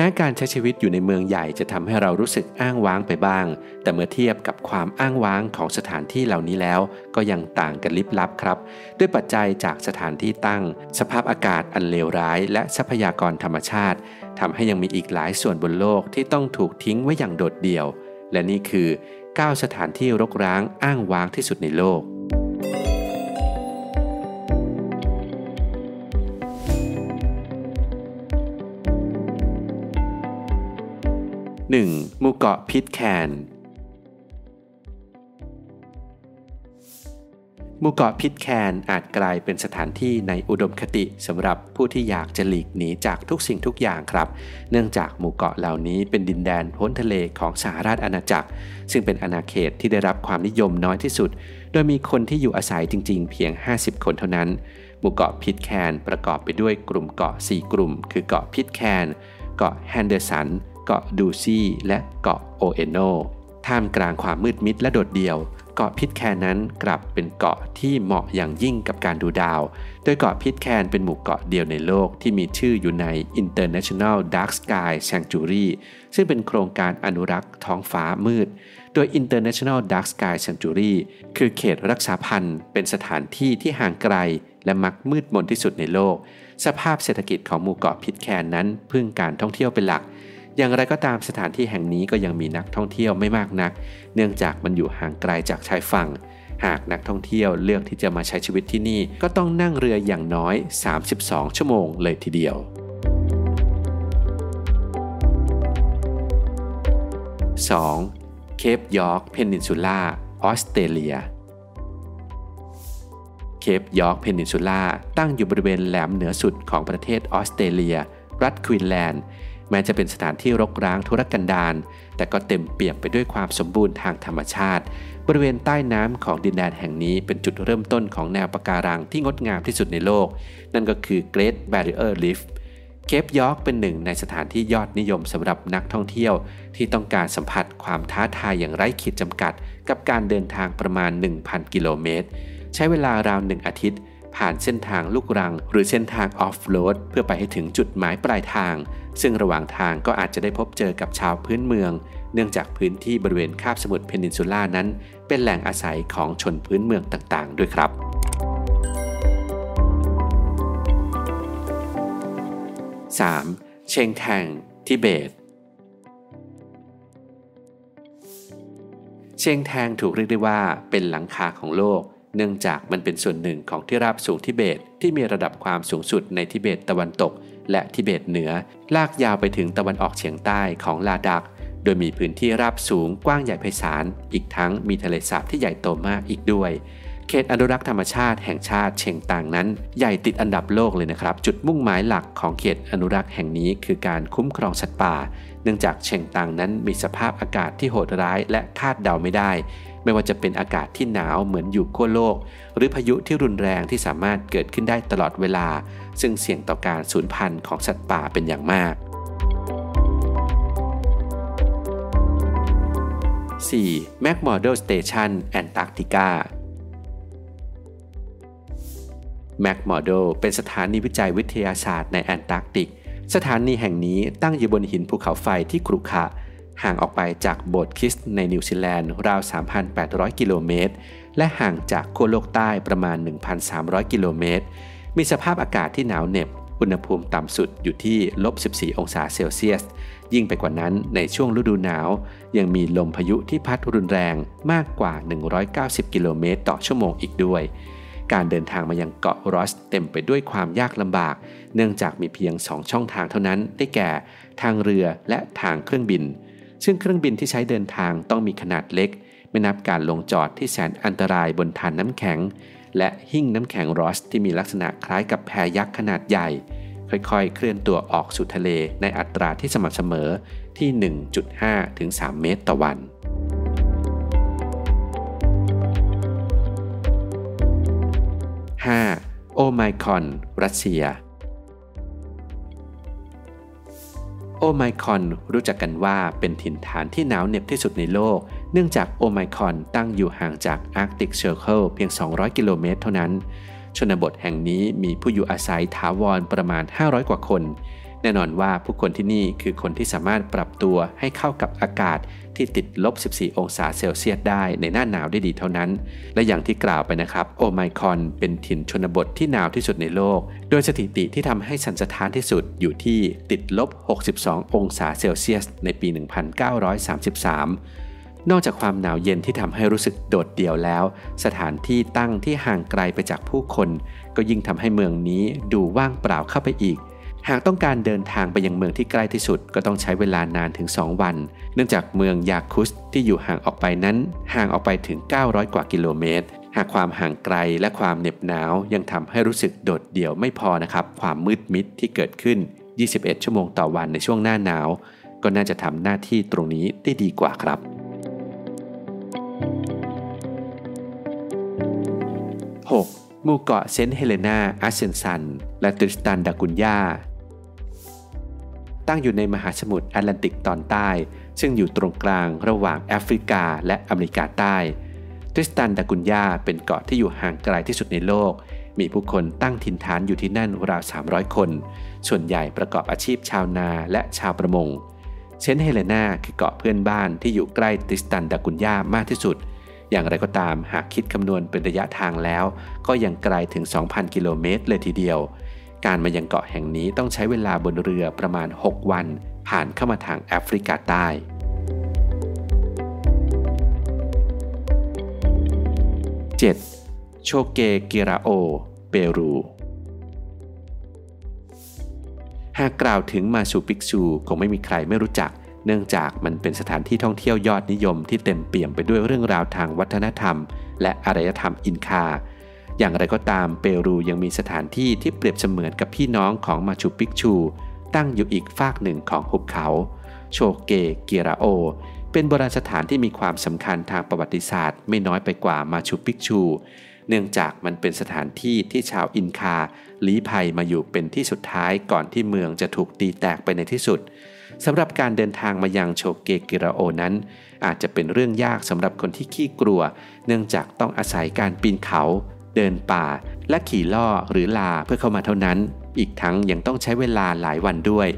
แม้การใช้ชีวิตอยู่ในเมืองใหญ่จะทำให้เรารู้สึกอ้างว้างไปบ้าง แต่เมื่อเทียบกับความอ้างว้างของสถานที่เหล่านี้แล้ว ก็ยังต่างกันลิบลับครับ ด้วยปัจจัยจากสถานที่ตั้ง สภาพอากาศอันเลวร้าย และทรัพยากรธรรมชาติทำให้ยังมีอีกหลายส่วนบนโลกที่ต้องถูกทิ้งไว้อย่างโดดเดี่ยว และนี่คือ 9 สถานที่รกร้างอ้างว้างที่สุดในโลก 1. หมู่เกาะพิทแคนหมู่เกาะพิทแคนอาจกลายเป็นสถานที่ในอุดมคติสำหรับผู้ที่อยากจะหลีกหนีจากทุกสิ่งทุกอย่างครับ เนื่องจากหมู่เกาะเหล่านี้เป็นดินแดนพ้นทะเลของสหราชอาณาจักร ซึ่งเป็นอาณาเขตที่ได้รับความนิยมน้อยที่สุด โดยมีคนที่อยู่อาศัยจริง ๆ เพียง 50 คนเท่านั้น หมู่เกาะพิทแคนประกอบไปด้วยกลุ่มเกาะ 4 กลุ่ม คือเกาะพิทแคน เกาะแฮนเดอร์สัน เกาะดูซี่และเกาะโอเอโนท่ามกลางความมืดมิดและโดดเดี่ยว เกาะพิทแคนนั้นกลับเป็นเกาะที่เหมาะอย่างยิ่งกับการดูดาว โดยเกาะพิทแคนเป็นหมู่เกาะเดียวในโลกที่มีชื่ออยู่ใน International Dark Sky Sanctuary ซึ่งเป็นโครงการอนุรักษ์ท้องฟ้ามืด โดย International Dark Sky Sanctuary คือเขตรักษาพันธุ์ เป็นสถานที่ที่ห่างไกลและมักมืดมนที่สุดในโลก สภาพเศรษฐกิจของหมู่เกาะพิทแคนนั้นพึ่งการท่องเที่ยวเป็นหลัก อย่างไรก็ตามสถานที่แห่งนี้ก็ยังมีนักท่องเที่ยวไม่มากนัก เนื่องจากมันอยู่ห่างไกลจากชายฝั่ง หากนักท่องเที่ยวเลือกที่จะมาใช้ชีวิตที่นี่ ก็ต้องนั่งเรืออย่างน้อย 32 ชั่วโมงเลยทีเดียว 2. เคปยอร์กเพนินซูล่าออสเตรเลียเคปยอร์กเพนินซูล่าตั้งอยู่บริเวณแหลมเหนือสุดของประเทศออสเตรเลีย รัฐควีนแลนด์ แม้จะเป็นสถานที่รกร้างทุรกันดารแต่ก็เต็มเปี่ยมไปด้วยความสมบูรณ์ทางธรรมชาติ บริเวณใต้น้ำของดินแดนแห่งนี้เป็นจุดเริ่มต้นของแนวปะการังที่งดงามที่สุดในโลก นั่นก็คือ Great Barrier Reef เคปยอร์กเป็นหนึ่งในสถานที่ยอดนิยมสำหรับนักท่องเที่ยว ที่ต้องการสัมผัสความท้าทายอย่างไร้ขีดจำกัด กับการเดินทางประมาณ 1,000 กิโลเมตร ใช้เวลาราวหนึ่งอาทิตย์ ผ่านเส้นทางลูกรัง หรือเส้นทางออฟโรดเพื่อไปให้ถึงจุดหมายปลายทาง ซึ่งระหว่างทางก็อาจจะได้พบเจอกับชาวพื้นเมือง เนื่องจากพื้นที่บริเวณคาบสมุทรเพนินซูล่านั้น เป็นแหล่งอาศัยของชนพื้นเมืองต่างๆ ด้วยครับ 3. เชงแทงทิเบตเชงแทงถูกเรียกได้ว่าเป็นหลังคาของโลก เนื่องจากมันเป็นส่วนหนึ่งของที่ราบสูงทิเบตที่มีระดับความสูงสุดในทิเบตตะวันตก และทิเบตเหนือ ลากยาวไปถึงตะวันออกเฉียงใต้ของลาดัก โดยมีพื้นที่ราบสูงกว้างใหญ่ไพศาล อีกทั้งมีทะเลสาบที่ใหญ่โตมากอีกด้วย เขตอนุรักษ์ธรรมชาติแห่งชาติเชียงต่างนั้น ใหญ่ติดอันดับโลกเลยนะครับ จุดมุ่งหมายหลักของเขตอนุรักษ์แห่งนี้คือการคุ้มครองสัตว์ป่า เนื่องจากเชียงต่างนั้นมีสภาพอากาศที่โหดร้ายและคาดเดาไม่ได้ ไม่ว่าจะเป็นอากาศที่หนาวเหมือนอยู่ขั้วโลก หรือพายุที่รุนแรงที่สามารถเกิดขึ้นได้ตลอดเวลา ซึ่งเสี่ยงต่อการสูญพันธุ์ของสัตว์ป่าเป็นอย่างมาก 4. McMurdo Station แอนตาร์กติกา McMurdo เป็นสถานีวิจัยวิทยาศาสตร์ในแอนตาร์กติก สถานีแห่งนี้ตั้งอยู่บนหินภูเขาไฟที่ครุขระห่างออกไปจากโบสถ์คริสต์ในนิวซีแลนด์ราว 3,800 กิโลเมตร และห่างจากขั้วโลกใต้ประมาณ 1,300 กิโลเมตร มีสภาพอากาศที่หนาวเหน็บ อุณหภูมิต่ำสุดอยู่ที่ลบ 14 องศาเซลเซียส ยิ่งไปกว่านั้นในช่วงฤดูหนาว ยังมีลมพายุที่พัดรุนแรงมากกว่า 190 กิโลเมตรต่อชั่วโมงอีกด้วย การเดินทางมายังเกาะรอสเต็มไปด้วยความยากลำบาก เนื่องจากมีเพียง 2 ช่องทางเท่านั้น ได้แก่ ทางเรือและทางเครื่องบิน ซึ่งเครื่องบินที่ใช้เดินทางต้องมีขนาดเล็ก ไม่นับการลงจอดที่แสนอันตรายบนฐานน้ำแข็ง และหิ้งน้ำแข็งรอสที่มีลักษณะคล้ายกับแพยักษ์ขนาดใหญ่ ค่อยๆ เคลื่อนตัวออกสู่ทะเลในอัตราที่สม่ำเสมอที่ 1.5 ถึง 3 เมตรต่อวัน โอไมคอนรัสเซีย โอไมคอนรู้จักกันว่าเป็นถิ่นฐานที่หนาวเหน็บที่สุดในโลก เนื่องจากโอไมคอนตั้งอยู่ห่างจาก Arctic Circle เพียง 200 กิโลเมตรเท่านั้น ชนบทแห่งนี้มีผู้อยู่อาศัยถาวรประมาณ 500 กว่าคน แน่นอนว่าผู้คนที่นี่คือคนที่สามารถปรับตัวให้เข้ากับอากาศที่ติดลบ 14 องศาเซลเซียสได้ในหน้าหนาวได้ดีเท่านั้น และอย่างที่กล่าวไปนะครับ โอไมคอนเป็นถิ่นชนบทที่หนาวที่สุดในโลก โดยสถิติที่ทำให้สันสถานที่สุดอยู่ที่ติดลบ 62 องศาเซลเซียส ในปี 1933นอกจากความหนาวเย็นที่ทำให้รู้สึกโดดเดี่ยวแล้ว สถานที่ตั้งที่ห่างไกลไปจากผู้คน ก็ยิ่งทำให้เมืองนี้ดูว่างเปล่าเข้าไปอีก หากต้องการเดินทางไปยังเมืองที่ใกล้ที่สุดก็ต้องใช้เวลานานถึง 2 วัน เนื่องจากเมืองยาคุสที่อยู่ห่างออกไปนั้น ห่างออกไปถึง 900 กว่ากิโลเมตร หากความห่างไกลและความเหน็บหนาว ยังทำให้รู้สึกโดดเดี่ยวไม่พอนะครับ ความมืดมิดที่เกิดขึ้น 21 ชั่วโมงต่อวันในช่วงหน้าหนาว ก็น่าจะทำหน้าที่ตรงนี้ได้ดีกว่าครับ 6. หมู่เกาะเซนต์เฮเลนาอัสเซนชัน และตริสตันดากุนยา ตั้งอยู่ในมหาสมุทรแอตแลนติกตอนใต้ ซึ่งอยู่ตรงกลางระหว่างแอฟริกาและอเมริกาใต้ทริสตันดากุนยาเป็นเกาะที่อยู่ห่างไกลที่สุดในโลก มีผู้คนตั้งถิ่นฐานอยู่ที่นั่นราว 300 คน ส่วนใหญ่ประกอบอาชีพชาวนาและชาวประมง เซนต์เฮเลนาคือเกาะเพื่อนบ้านที่อยู่ใกล้ทริสตันดากุนยามากที่สุด อย่างไรก็ตามหากคิดคำนวณเป็นระยะทางแล้ว ก็ยังไกลถึง 2,000 กิโลเมตรเลยทีเดียว การมายังเกาะแห่งนี้ต้องใช้เวลาบนเรือประมาณ 6 วัน ผ่านเข้ามาทางแอฟริกาใต้ 7. โชเกเกราโอ เปรู หากกล่าวถึงมาชูปิกซูคงไม่มีใครไม่รู้จัก เนื่องจากมันเป็นสถานที่ท่องเที่ยวยอดนิยมที่เต็มเปี่ยมไปด้วยเรื่องราวทางวัฒนธรรม และอารยธรรมอินคา อย่างไรก็ตามเปรูยังมีสถานที่ที่เปรียบเสมือนกับพี่น้องของมาชูปิกชู ตั้งอยู่อีกฝากหนึ่งของหุบเขา โชเกเกียราโอ เป็นโบราณสถานที่มีความสำคัญทางประวัติศาสตร์ ไม่น้อยไปกว่ามาชูปิกชู เนื่องจากมันเป็นสถานที่ที่ชาวอินคาลี้ภัยมาอยู่เป็นที่สุดท้ายก่อนที่เมืองจะถูกตีแตกไปในที่สุดสำหรับการเดินทางมายังโชเกกิราโอนั้น อาจจะเป็นเรื่องยากสำหรับคนที่ขี้กลัว เนื่องจากต้องอาศัยการปีนเขา เดินป่า และขี่ล่อหรือลาเพื่อเข้ามาเท่านั้น อีกทั้งยังต้องใช้เวลาหลายวันด้วย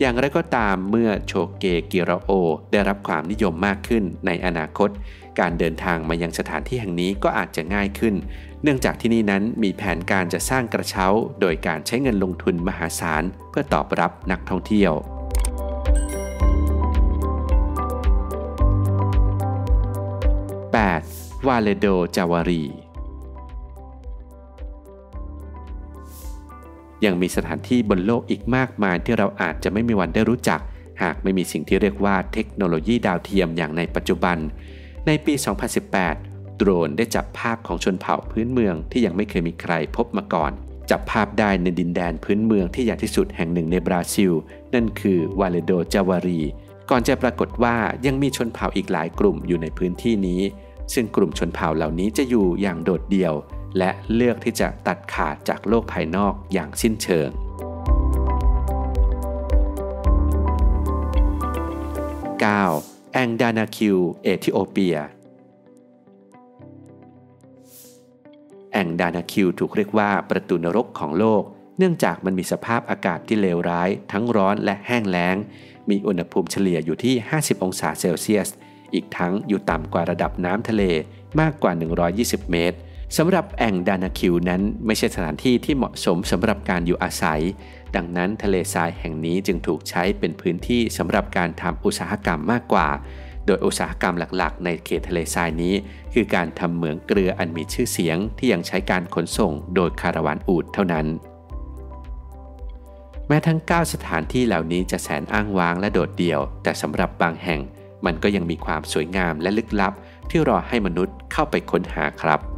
อย่างไรก็ตามเมื่อโชเกกิราโอ ได้รับความนิยมมากขึ้นในอนาคต การเดินทางมายังสถานที่แห่งนี้ก็อาจจะง่ายขึ้น เนื่องจากที่นี่นั้นมีแผนการจะสร้างกระเช้า โดยการใช้เงินลงทุนมหาศาลเพื่อตอบรับนักท่องเที่ยว 8. วาเลโดจาวารี ยังมีสถานที่บนโลกอีกมากมายที่เราอาจจะไม่มีวันได้รู้จัก หากไม่มีสิ่งที่เรียกว่าเทคโนโลยีดาวเทียมอย่างในปัจจุบัน ในปี 2018 โดรนได้จับภาพของชนเผ่าพื้นเมืองที่ยังไม่เคยมีใครพบมาก่อน จับภาพได้ในดินแดนพื้นเมืองที่ใหญ่ที่สุดแห่งหนึ่งในบราซิล นั่นคือวาเลโดจาวารี ก่อนจะปรากฏว่ายังมีชนเผ่าอีกหลายกลุ่มอยู่ในพื้นที่นี้ ซึ่งกลุ่มชนเผ่าเหล่านี้จะอยู่อย่างโดดเดี่ยว และเลือกที่จะตัดขาดจากโลกภายนอกอย่างสิ้นเชิง 9. แองดานาคิว เอธิโอเปีย แองดานาคิวถูกเรียกว่าประตูนรกของโลก เนื่องจากมันมีสภาพอากาศที่เลวร้าย ทั้งร้อนและแห้งแล้ง มีอุณหภูมิเฉลี่ยอยู่ที่ 50 องศาเซลเซียส อีกทั้งอยู่ต่ำกว่าระดับน้ำทะเลมากกว่า 120 เมตร สำหรับแอ่งดานาคิวนั้นไม่ใช่สถานที่ที่เหมาะสมสำหรับการอยู่อาศัย ดังนั้นทะเลทรายแห่งนี้จึงถูกใช้เป็นพื้นที่สำหรับการทำอุตสาหกรรมมากกว่า โดยอุตสาหกรรมหลักๆ ในเขตทะเลทรายนี้ คือการทำเหมืองเกลืออันมีชื่อเสียงที่ยังใช้การขนส่งโดยคาราวานอูดเท่านั้น แม้ทั้ง 9 สถานที่เหล่านี้จะแสนอ้างว้างและโดดเดี่ยว แต่สำหรับบางแห่ง มันก็ยังมีความสวยงามและลึกลับ ที่รอให้มนุษย์เข้าไปค้นหาครับ